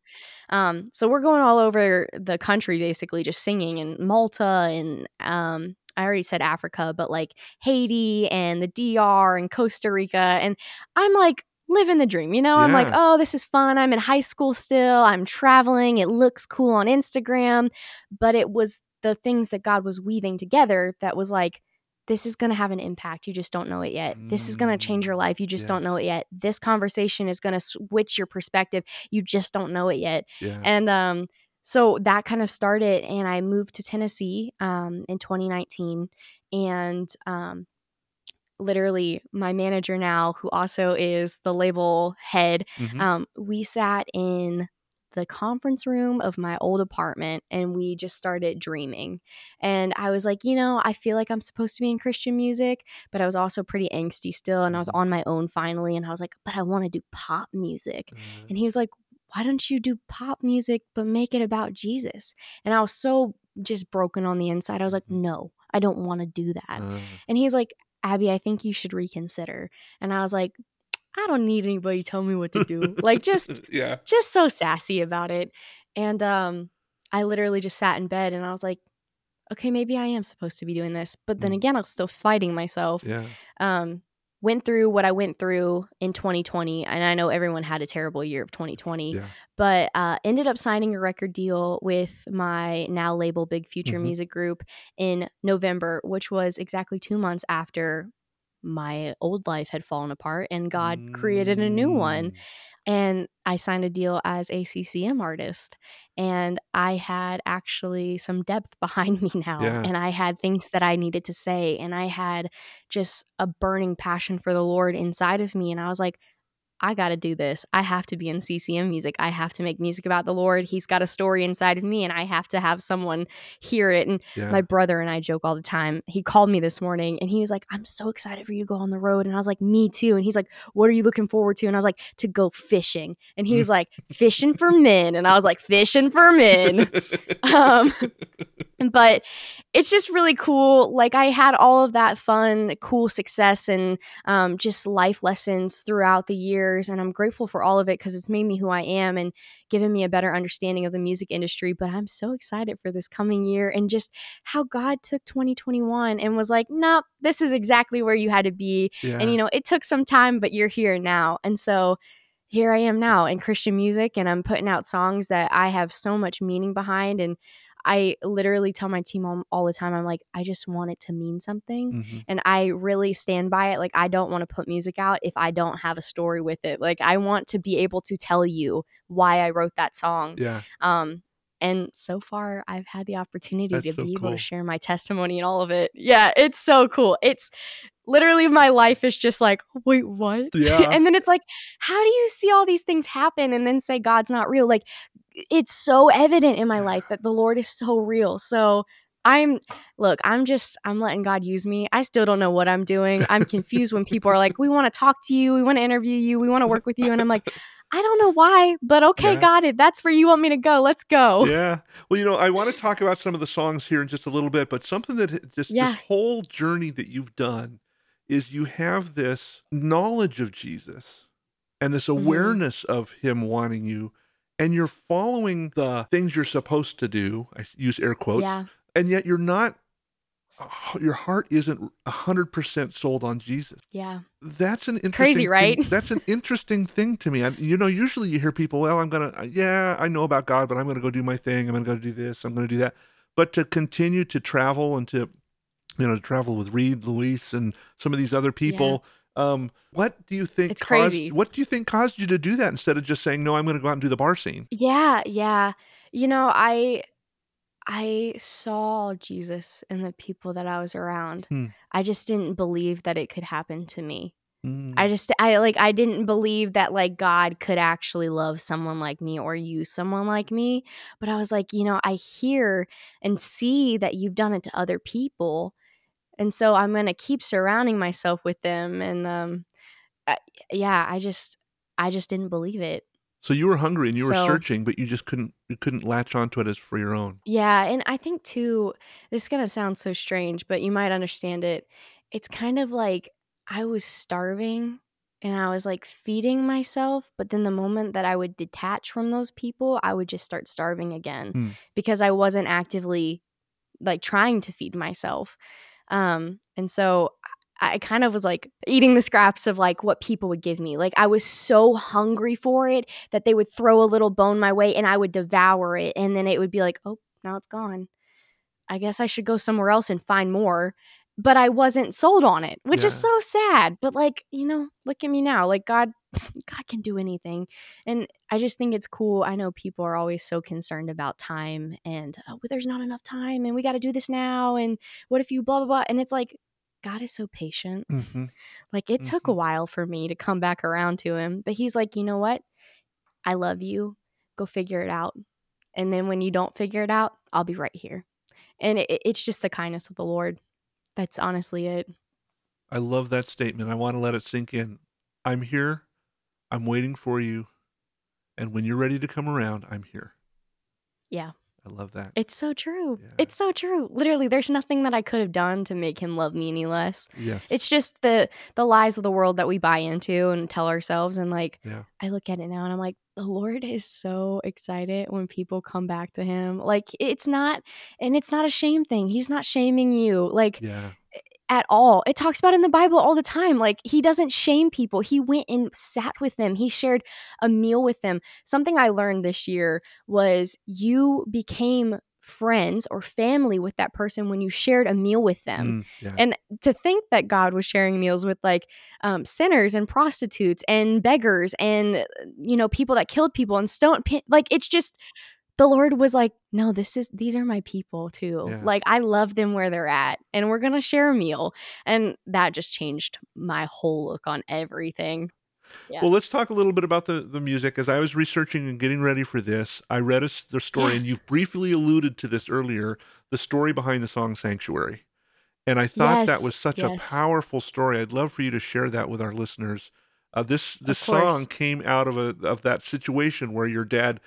Um, so we're going all over the country basically just singing in Malta and um, I already said Africa, but like Haiti and the DR and Costa Rica. And I'm like living the dream, you know? I'm like, oh, this is fun. I'm in high school still. I'm traveling. It looks cool on Instagram. But it was the things that God was weaving together that was like, this is going to have an impact. You just don't know it yet. This is going to change your Mm, life. You just don't know it yet. This conversation is going to switch your perspective. You just don't know it yet. Yeah. And um, so that kind of started, and I moved to Tennessee um, in 2019. And um, literally, my manager now, who also is the label head, Mhm. um, we sat in the conference room of my old apartment and we just started dreaming. And I was like, you know, I feel like I'm supposed to be in Christian music, but I was also pretty angsty still. And I was Mhm. on my own finally. And I was like, but I want to do pop music. Uh, And he was like, why don't you do pop music, but make it about Jesus? And I was so just broken on the inside. I was like, Mhm. no, I don't want to do that. uh, And he's like, Abby, I think you should reconsider. And I was like, I don't need anybody tell me what to do. like, just yeah. just so sassy about it. And um, I literally just sat in bed and I was like, okay, maybe I am supposed to be doing this. But then Mm. again, I was still fighting myself. Yeah. Um, went through what I went through in 2020. And I know everyone had a terrible year of 2020, Yeah. but uh, ended up signing a record deal with my now label Big Future Mhm. Music Group in November, which was exactly two months after my old life had fallen apart and God created a new one Mm. and I signed a deal as a CCM artist. And I had actually some depth behind me now. Yeah. And I had things that I needed to say. And I had just a burning passion for the Lord inside of me. And I was like, I got to do this. I have to be in CCM music. I have to make music about the Lord. He's got a story inside of me, and I have to have someone hear it. And Yeah. my brother and I joke all the time. He called me this morning and he was like, I'm so excited for you to go on the road. And I was like, Me too. And he's like, What are you looking forward to? And I was like, To go fishing. And he was like, Fishing for men. And I was like, Fishing for men. um, but it's just really cool. Like I had all of that fun, cool success, and um, just life lessons throughout the years, and I'm grateful for all of it because it's made me who I am and given me a better understanding of the music industry. But I'm so excited for this coming year and just how God took 2021 and was like, "Nope, this is exactly where you had to be." yeah. And you know, it took some time, but you're here now, and so here I am now in Christian music, and I'm putting out songs that I have so much meaning behind and. I literally tell my team all, all the time, I'm like, I just want it to mean something. Mhm. And I really stand by it. Like, I don't want to put music out if I don't have a story with it. Like, I want to be able to tell you why I wrote that song. Yeah. Um, and so far, I've had the opportunity That's to so be able cool. to share my testimony and all of it. Yeah, it's so cool. It's literally my life is just like, wait, what? Yeah. and then it's like, how do you see all these things happen and then say God's not real? Like, it's so evident in my life that the Lord is so real. So I'm look, I'm just I'm letting God use me. I still don't know what I'm doing. I'm confused when people are like, "We want to talk to you, we want to interview you, we want to work with you." And I'm like, "I don't know why, but okay, Yeah. God, if that's where you want me to go, let's go." Yeah. Well, you know, I want to talk about some of the songs here in just a little bit, but something that just Yeah. this whole journey that you've done is you have this knowledge of Jesus and this Mhm. awareness of him wanting you and you're following the things you're supposed to do. I use air quotes. Yeah. And yet you're not uh, your heart isn't 100% sold on Jesus. Yeah. That's an interesting Crazy, thing- right? That's an interesting thing to me. I, you know, usually you hear people, well, I'm gonna, yeah, I know about God, but I'm gonna go do my thing. I'm gonna go do this. I'm gonna do that. But to continue to travel and to, you know, to travel with Reid, Luis, and some of these other people, um, what do you think? It's caused, crazy. What do you think caused you to do that instead of just saying, no, I'm gonna go out and do the bar scene? Yeah, yeah. You know, I I saw Jesus in the people that I was around. Hmm. I just didn't believe that it could happen to me. I just I like I didn't believe that like God could actually love someone like me or use someone like me, but I was like, you know, I hear and see that you've done it to other people. And so I'm going to keep surrounding myself with them and um I, yeah, I just I just didn't believe it. so you were hungry and you were searching, but you just couldn't, you couldn't latch onto it as for your own. Yeah, and I think too, this is gonna sound so strange, but you might understand it. It's kind of like I was starving and I was like feeding myself. But then the moment that I would detach from those people, I would just start starving again Mm. because I wasn't actively like trying to feed myself. Um, and so I kind of was like eating the scraps of like what people would give me. Like I was so hungry for it that they would throw a little bone my way and I would devour it. And then it would be like, oh, now it's gone. I guess I should go somewhere else and find more. But I wasn't sold on it, which is so sad. But like, you know, look at me now. Like God God can do anything. And I just think it's cool. I know people are always so concerned about time and oh, well, there's not enough time and we got to do this now. And what if you blah, blah, blah. And it's like, God is so patient. Mm-hmm. Like it took a Mhm. while for me to come back around to him. But he's like, you know what? I love you. Go figure it out. And then when you don't figure it out, I'll be right here. And it, it's just the kindness of the Lord. That's honestly it. I love that statement. I want to let it sink in. I'm here. I'm waiting for you. And when you're ready to come around, I'm here. Yeah. I love that. It's so true. Yeah. It's so true. Literally, there's nothing that I could have done to make him love me any less. yes. It's just the the lies of the world that we buy into and tell ourselves. And like, Yeah. I look at it now and I'm like, the Lord is so excited when people come back to Him. Like, it's not, and it's not a shame thing. He's not shaming you. Like, yeah. At all. It talks about in the Bible all the time. Like he doesn't shame people. He went and sat with them. He shared a meal with them. Something I learned this year was you became friends or family with that person when you shared a meal with them. Mm, yeah. And to think that God was sharing meals with like um, sinners and prostitutes and beggars and you know people that killed people and stone like it's just the Lord was like, no, this is these are my people too. Yeah. Like I love them where they're at, and we're gonna share a meal, and that just changed my whole look on everything. Yeah. Well, let's talk a little bit about the, the music. As I was researching and getting ready for this, I read a the story, Yeah. and you've briefly alluded to this earlier the story behind the song Sanctuary. And I thought that was such yes. a powerful story. I'd love for you to share that with our listeners. Uh, this this song came out of a of that situation where your dad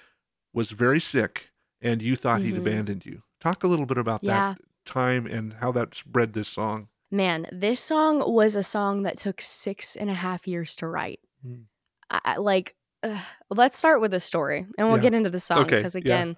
was very sick and you thought he'd Mhm. abandoned you. Talk a little bit about Yeah. that time and how that spread this song. Man, this song was a song that took six and a half years to write. Mm. I, like, let's start with the story, and we'll Yeah. get into the song Okay, because yeah. again,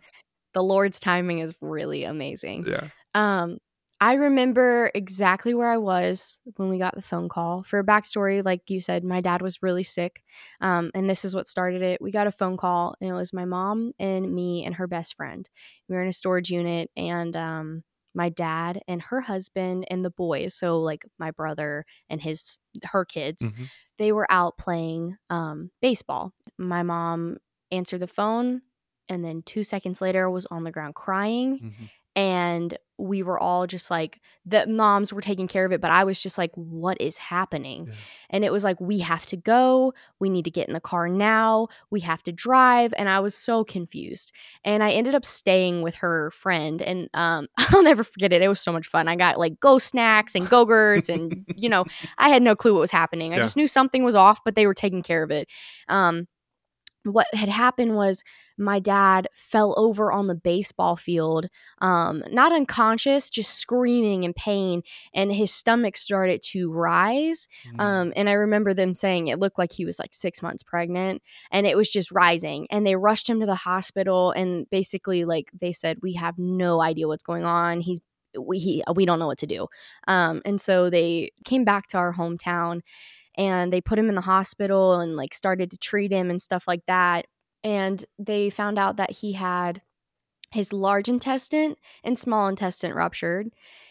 the Lord's timing is really amazing. Yeah. Um, I remember exactly where I was when we got the phone call. For a backstory, like you said, my dad was really sick. Um, and this is what started it. We got a phone call, and it was my mom and me and her best friend. We were in a storage unit, and um, my dad and her husband and the boys, so like my brother and his her kids, Mhm. they were out playing um, baseball. My mom answered the phone, and then two seconds later was on the ground crying Mhm. And we were all just like the moms were taking care of it but i was just like what is happening? Yeah. and it was like we have to go. We need to get in the car now. We have to drive. And i was so confused. And i ended up staying with her friend and um, i'll never forget it. It was so much fun. I got like go snacks and go-gurts and you know i had no clue what was happening. I Yeah. just knew something was off but they were taking care of it. Um, what had happened was my dad fell over on the baseball field um, not unconscious just screaming in pain and his stomach started to rise Mm. um, and i remember them saying it looked like he was like six months pregnant and it was just rising and they rushed him to the hospital and basically like they said we have no idea what's going on he's we, he, we don't know what to do um, and so they came back to our hometown and they put him in the hospital and like started to treat him and stuff like that and they found out that he had his large intestine and small intestine ruptured.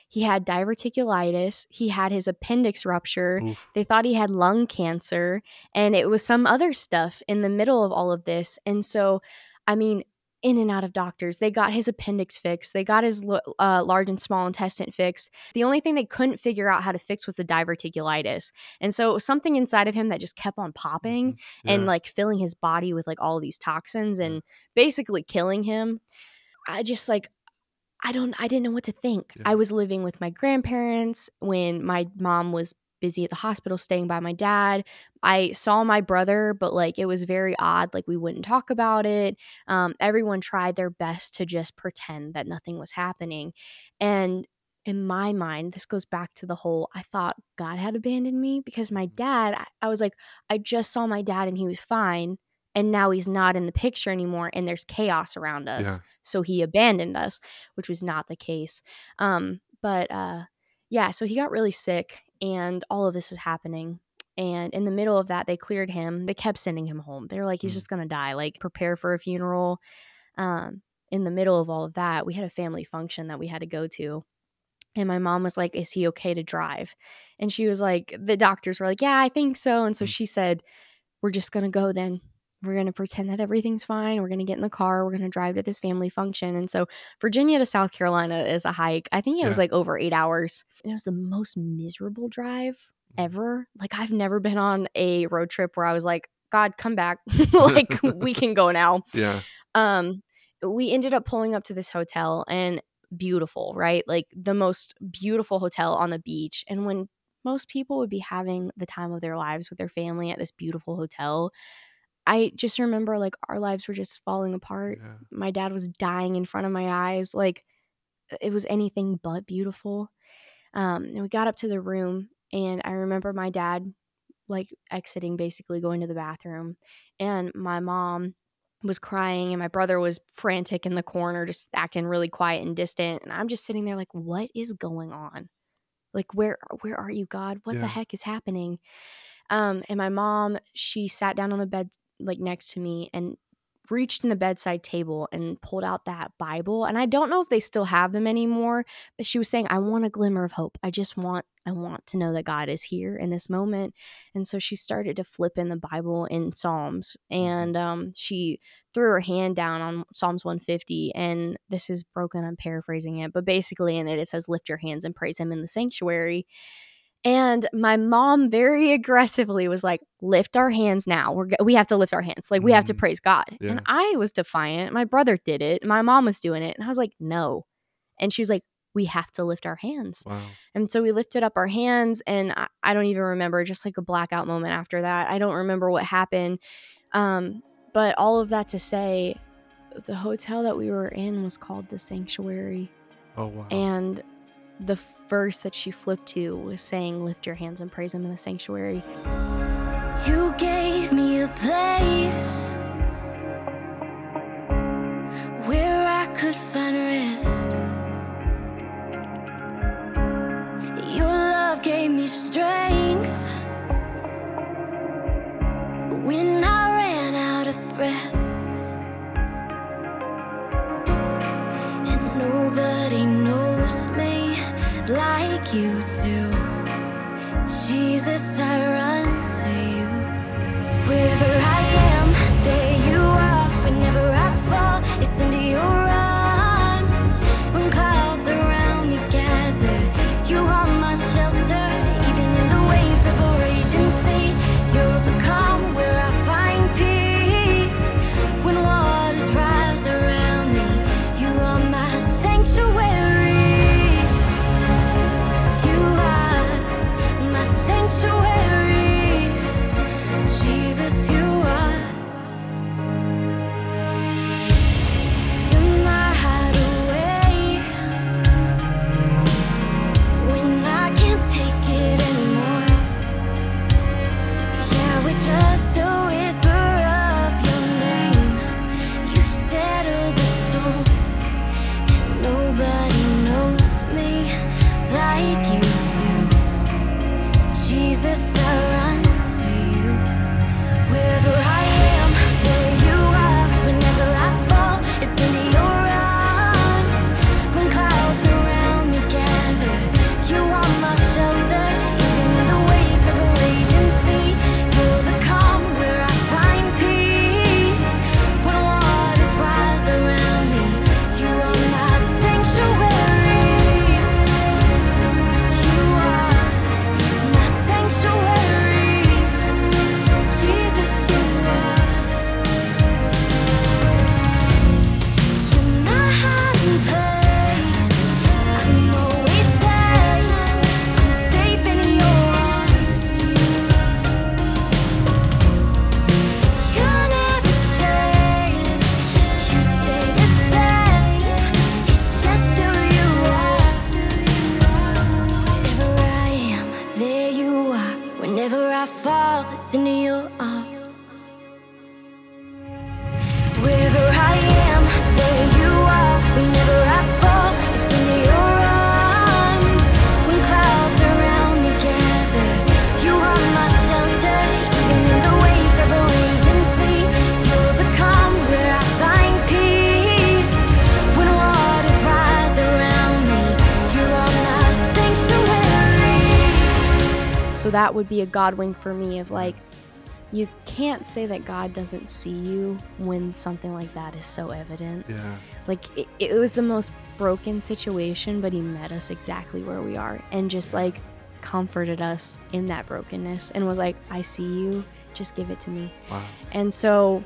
He had diverticulitis. He had his appendix rupture. Oof. they thought he had lung cancer and it was some other stuff in the middle of all of this and so i mean in and out of doctors. They got his appendix fixed. They got his uh, large and small intestine fixed. The only thing they couldn't figure out how to fix was the diverticulitis. And so it was something inside of him that just kept on popping Mhm. and like filling his body with like all these toxins Yeah. and basically killing him. I just like i don't i didn't know what to think. Yeah. i was living with my grandparents when my mom was busy at the hospital staying by my dad i saw my brother but like it was very odd like we wouldn't talk about it um, everyone tried their best to just pretend that nothing was happening and in my mind, this goes back to the whole I thought God had abandoned me because my dad, I, I was like, I just saw my dad and he was fine. And now he's not in the picture anymore and there's chaos around us. Yeah. So he abandoned us, which was not the case. Um, but uh, yeah, so he got really sick and all of this is happening. And in the middle of that, they cleared him. They kept sending him home. They're like, he's Mm. just going to die, like, prepare for a funeral. Um, in the middle of all of that, we had a family function that we had to go to. And my mom was like, Is he okay to drive? And she was like, The doctors were like, Yeah, I think so. And so Mm. she said, We're just going to go then. We're going to pretend that everything's fine. We're going to get in the car. We're going to drive to this family function. And so Virginia to South Carolina is a hike. I think it was like over eight hours. And it was the most miserable drive Mm. ever. Like, I've never been on a road trip where I was like, God, come back. like, we can go now Yeah. um we ended up pulling up to this hotel and beautiful right like the most beautiful hotel on the beach and when most people would be having the time of their lives with their family at this beautiful hotel i just remember like our lives were just falling apart. Yeah. my dad was dying in front of my eyes like it was anything but beautiful. Um and we got up to the room and i remember my dad like exiting basically going to the bathroom and my mom was crying and my brother was frantic in the corner just acting really quiet and distant and i'm just sitting there like what is going on? Like where where are you god? What Yeah. the heck is happening? Um and my mom she sat down on the bed like next to me and reached in the bedside table and pulled out that bible and i don't know if they still have them anymore but she was saying i want a glimmer of hope. I just want i want to know that god is here in this moment. And so she started to flip in the bible in psalms and um, she threw her hand down on psalms 150 and this is broken i'm paraphrasing it but basically in it it says lift your hands and praise him in the sanctuary and my mom very aggressively was like, "Lift our hands now. We're we have to lift our hands. Like we have to Mm. praise God." Yeah. And I was defiant. My brother did it. My mom was doing it, and I was like, "No." And she was like, "We have to lift our hands." Wow. And so we lifted up our hands, and I, I don't even remember, just like a blackout moment after that. I don't remember what happened. Um, but all of that to say, the hotel that we were in was called the Sanctuary. Oh wow. And the verse that she flipped to was saying, Lift your hands and praise him in the sanctuary. You gave me a place that would be a God wink for me of like, you can't say that God doesn't see you when something like that is so evident. Yeah. Like, it, it was the most broken situation, but He met us exactly where we are and just like comforted us in that brokenness and was like, I see you, just give it to me. Wow. And so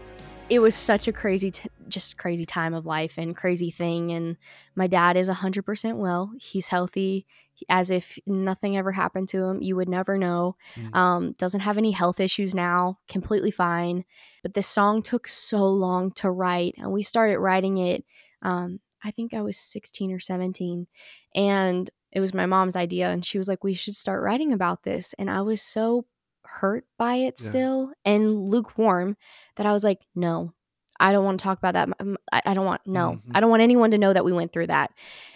it was such a crazy, t- just crazy time of life and crazy thing. And my dad is 100% well. He's healthy, as if nothing ever happened to him. You would never know. Mm. Um, doesn't have any health issues now, completely fine. But this song took so long to write. And we started writing it, um, I think I was 16 or 17. And it was my mom's idea. And she was like, we should start writing about this. And I was so hurt by it Yeah. still and lukewarm that I was like, no, I don't want to talk about that. I, don't want, no, Mhm. I don't want anyone to know that we went through that.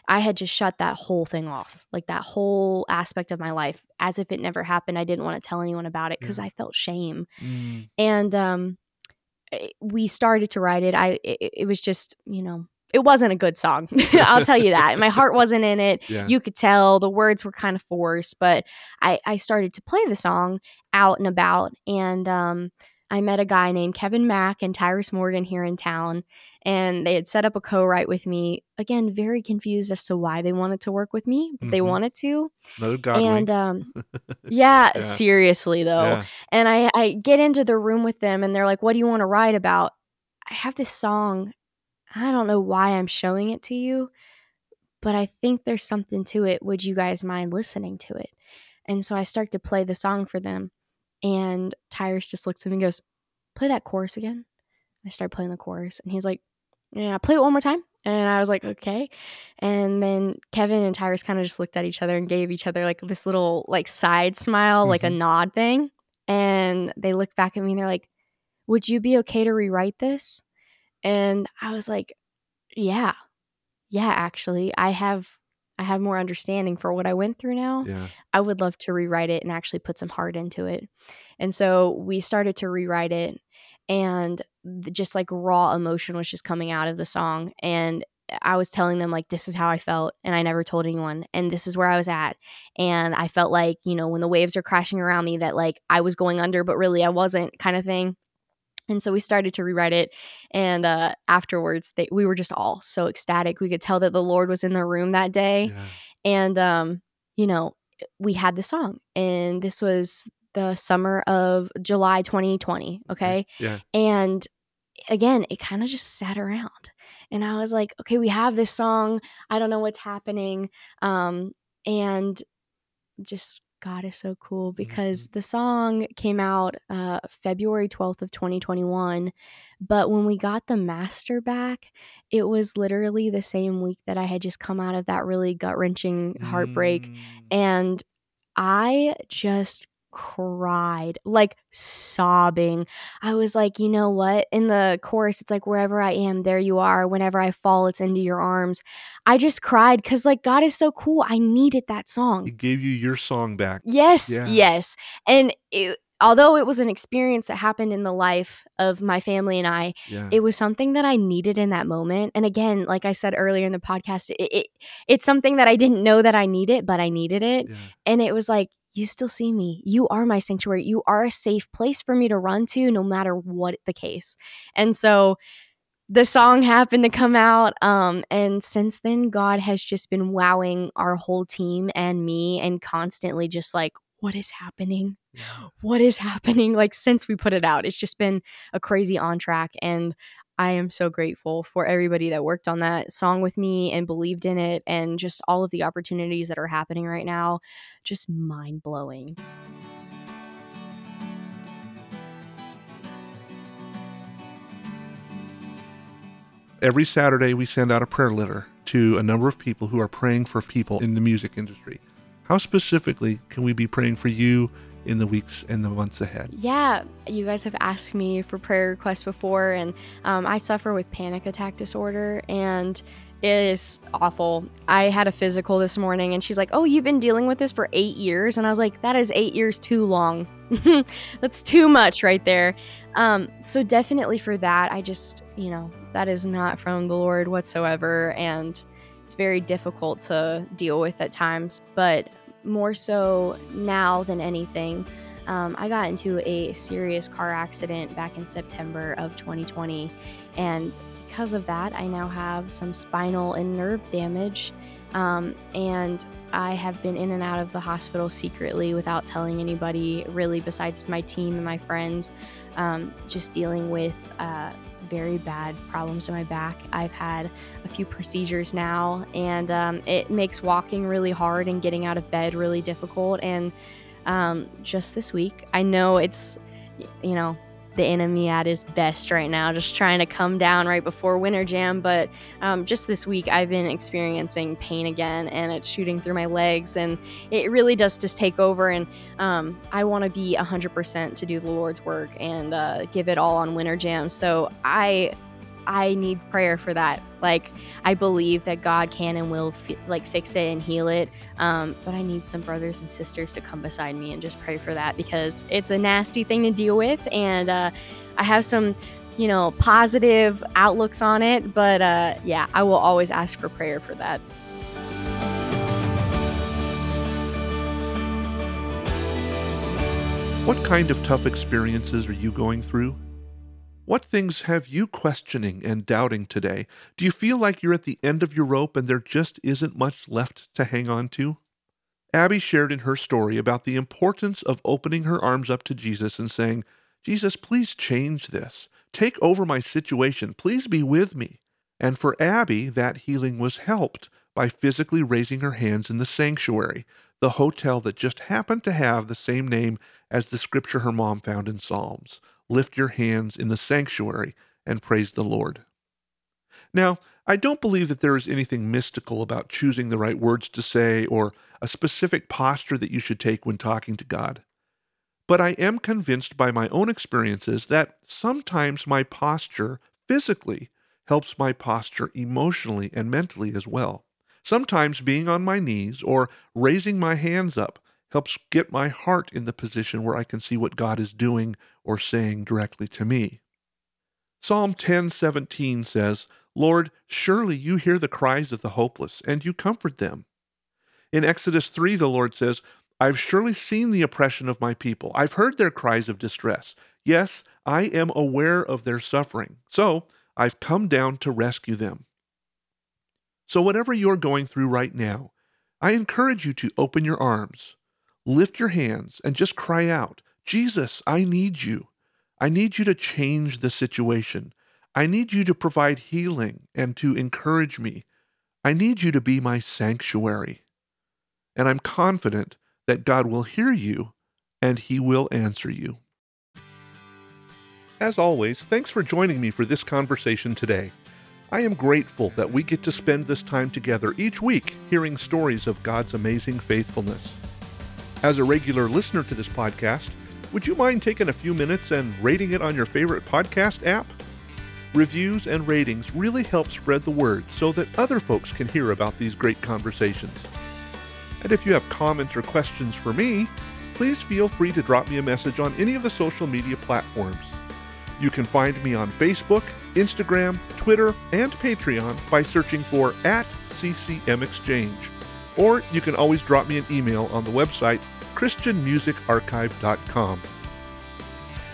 I had just shut that whole thing off, like that whole aspect of my life, as if it never happened. I didn't want to tell anyone about it because Yeah. I felt shame. Mm. And um, it- we started to write it. I, it, it was just, you know, it wasn't a good song. I'll tell you that. My heart wasn't in it Yeah. you could tell the words were kind of forced but i i started to play the song out and about and um I met a guy named Kevin Mack and Tyrus Morgan here in town, and they had set up a co-write with me. Again, very confused as to why they wanted to work with me, but they Mhm. wanted to. God and um, yeah, Yeah. seriously though. yeah. And I, I get into the room with them and they're like, What do you want to write about? I have this song. I don't know why I'm showing it to you, but I think there's something to it. Would you guys mind listening to it? And so I start to play the song for them. And Tyrus just looks at me and goes, Play that chorus again. And I start playing the chorus. And he's like, Yeah, play it one more time. And I was like, Okay. And then Kevin and Tyrus kind of just looked at each other and gave each other like this little like side smile, like a Mhm. nod thing. And they looked back at me and they're like, Would you be okay to rewrite this? And I was like, Yeah. Yeah, actually. I have I have more understanding for what I went through now. Yeah. I would love to rewrite it and actually put some heart into it. And so we started to rewrite it, and the, just like raw emotion was just coming out of the song. And I was telling them, like, this is how I felt, and I never told anyone, and this is where I was at. And I felt like, you know, when the waves are crashing around me, that like I was going under, but really I wasn't, kind of thing. And so we started to rewrite it. And uh, afterwards, they, we were just all so ecstatic. We could tell that the Lord was in the room that day Yeah. and um you know we had the song and this was the summer of july 2020 okay Yeah. and again it kind of just sat around and i was like okay we have this song i don't know what's happening um and just god is so cool because the song came out uh february 12th of 2021 but when we got the master back it was literally the same week that i had just come out of that really gut-wrenching heartbreak Mm. and I just cried, like sobbing. I was like, you know what? In the chorus, it's like, wherever I am, there you are. Whenever I fall, it's into your arms. I just cried because, like, God is so cool. I needed that song. He gave you your song back. Yes, Yeah. yes. And it, although it was an experience that happened in the life of my family and I, Yeah. it was something that I needed in that moment. And again, like I said earlier in the podcast, it, it it's something that I didn't know that I needed, but I needed it. yeah. And it was like, you still see me. You are my sanctuary. You are a safe place for me to run to no matter what the case. And so the song happened to come out. Um, and since then, God has just been wowing our whole team and me and constantly just like, what is happening? What is happening? Like, since we put it out, it's just been a crazy on track. And I am so grateful for everybody that worked on that song with me and believed in it and just all of the opportunities that are happening right now. Just mind blowing. Every Saturday, we send out a prayer letter to a number of people who are praying for people in the music industry. How specifically can we be praying for you in the weeks and the months ahead. Yeah, you guys have asked me for prayer requests before, and um, I suffer with panic attack disorder, and it is awful. I had a physical this morning, and she's like, Oh, you've been dealing with this for eight years? And I was like, That is eight years too long. That's too much right there. Um, so, definitely for that, I just, you know, that is not from the Lord whatsoever. And it's very difficult to deal with at times. But more so now than anything, um, I got into a serious car accident back in September of 2020. And because of that, I now have some spinal and nerve damage. Um, and I have been in and out of the hospital secretly without telling anybody, really, besides my team and my friends, um, just dealing with uh, very bad problems in my back. I've had a few procedures now, and um, it makes walking really hard and getting out of bed really difficult. And um, just this week, I know it's, you know, the enemy at his best right now, just trying to come down right before Winter Jam. But um, just this week, I've been experiencing pain again, and it's shooting through my legs, and it really does just take over. And um, I want to be 100% to do the Lord's work and uh, give it all on Winter Jam. So I I need prayer for that. Like I believe that God can and will like fix it and heal it. Um, but I need some brothers and sisters to come beside me and just pray for that because it's a nasty thing to deal with, and uh, I have some, you know, positive outlooks on it. But uh, yeah, I will always ask for prayer for that. What kind of tough experiences are you going through? What things have you questioning and doubting today? Do you feel like you're at the end of your rope and there just isn't much left to hang on to? Abby shared in her story about the importance of opening her arms up to Jesus and saying, Jesus, please change this. Take over my situation. Please be with me. And for Abby, that healing was helped by physically raising her hands in the sanctuary, the hotel that just happened to have the same name as the scripture her mom found in Psalms lift your hands in the sanctuary and praise the Lord. Now, I don't believe that there is anything mystical about choosing the right words to say or a specific posture that you should take when talking to God. But I am convinced by my own experiences that sometimes my posture physically helps my posture emotionally and mentally as well. Sometimes being on my knees or raising my hands up helps get my heart in the position where I can see what God is doing or saying directly to me. Psalm 10:17 says, "Lord, surely you hear the cries of the hopeless and you comfort them." In Exodus 3 the Lord says, "I've surely seen the oppression of my people. I've heard their cries of distress. Yes, I am aware of their suffering. So, I've come down to rescue them." So whatever you're going through right now, I encourage you to open your arms lift your hands and just cry out, Jesus, I need you. I need you to change the situation. I need you to provide healing and to encourage me. I need you to be my sanctuary. And I'm confident that God will hear you and he will answer you. As always, thanks for joining me for this conversation today. I am grateful that we get to spend this time together each week hearing stories of God's amazing faithfulness. As a regular listener to this podcast, would you mind taking a few minutes and rating it on your favorite podcast app? Reviews and ratings really help spread the word so that other folks can hear about these great conversations. And if you have comments or questions for me, please feel free to drop me a message on any of the social media platforms. You can find me on Facebook, Instagram, Twitter, and Patreon by searching for at CCM Exchange. Or you can always drop me an email on the website christianmusicarchive.com.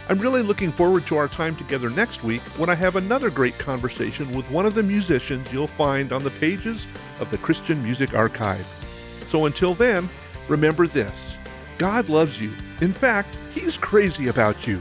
I'm really looking forward to our time together next week when I have another great conversation with one of the musicians you'll find on the pages of the Christian Music Archive. So until then, remember this God loves you. In fact, He's crazy about you.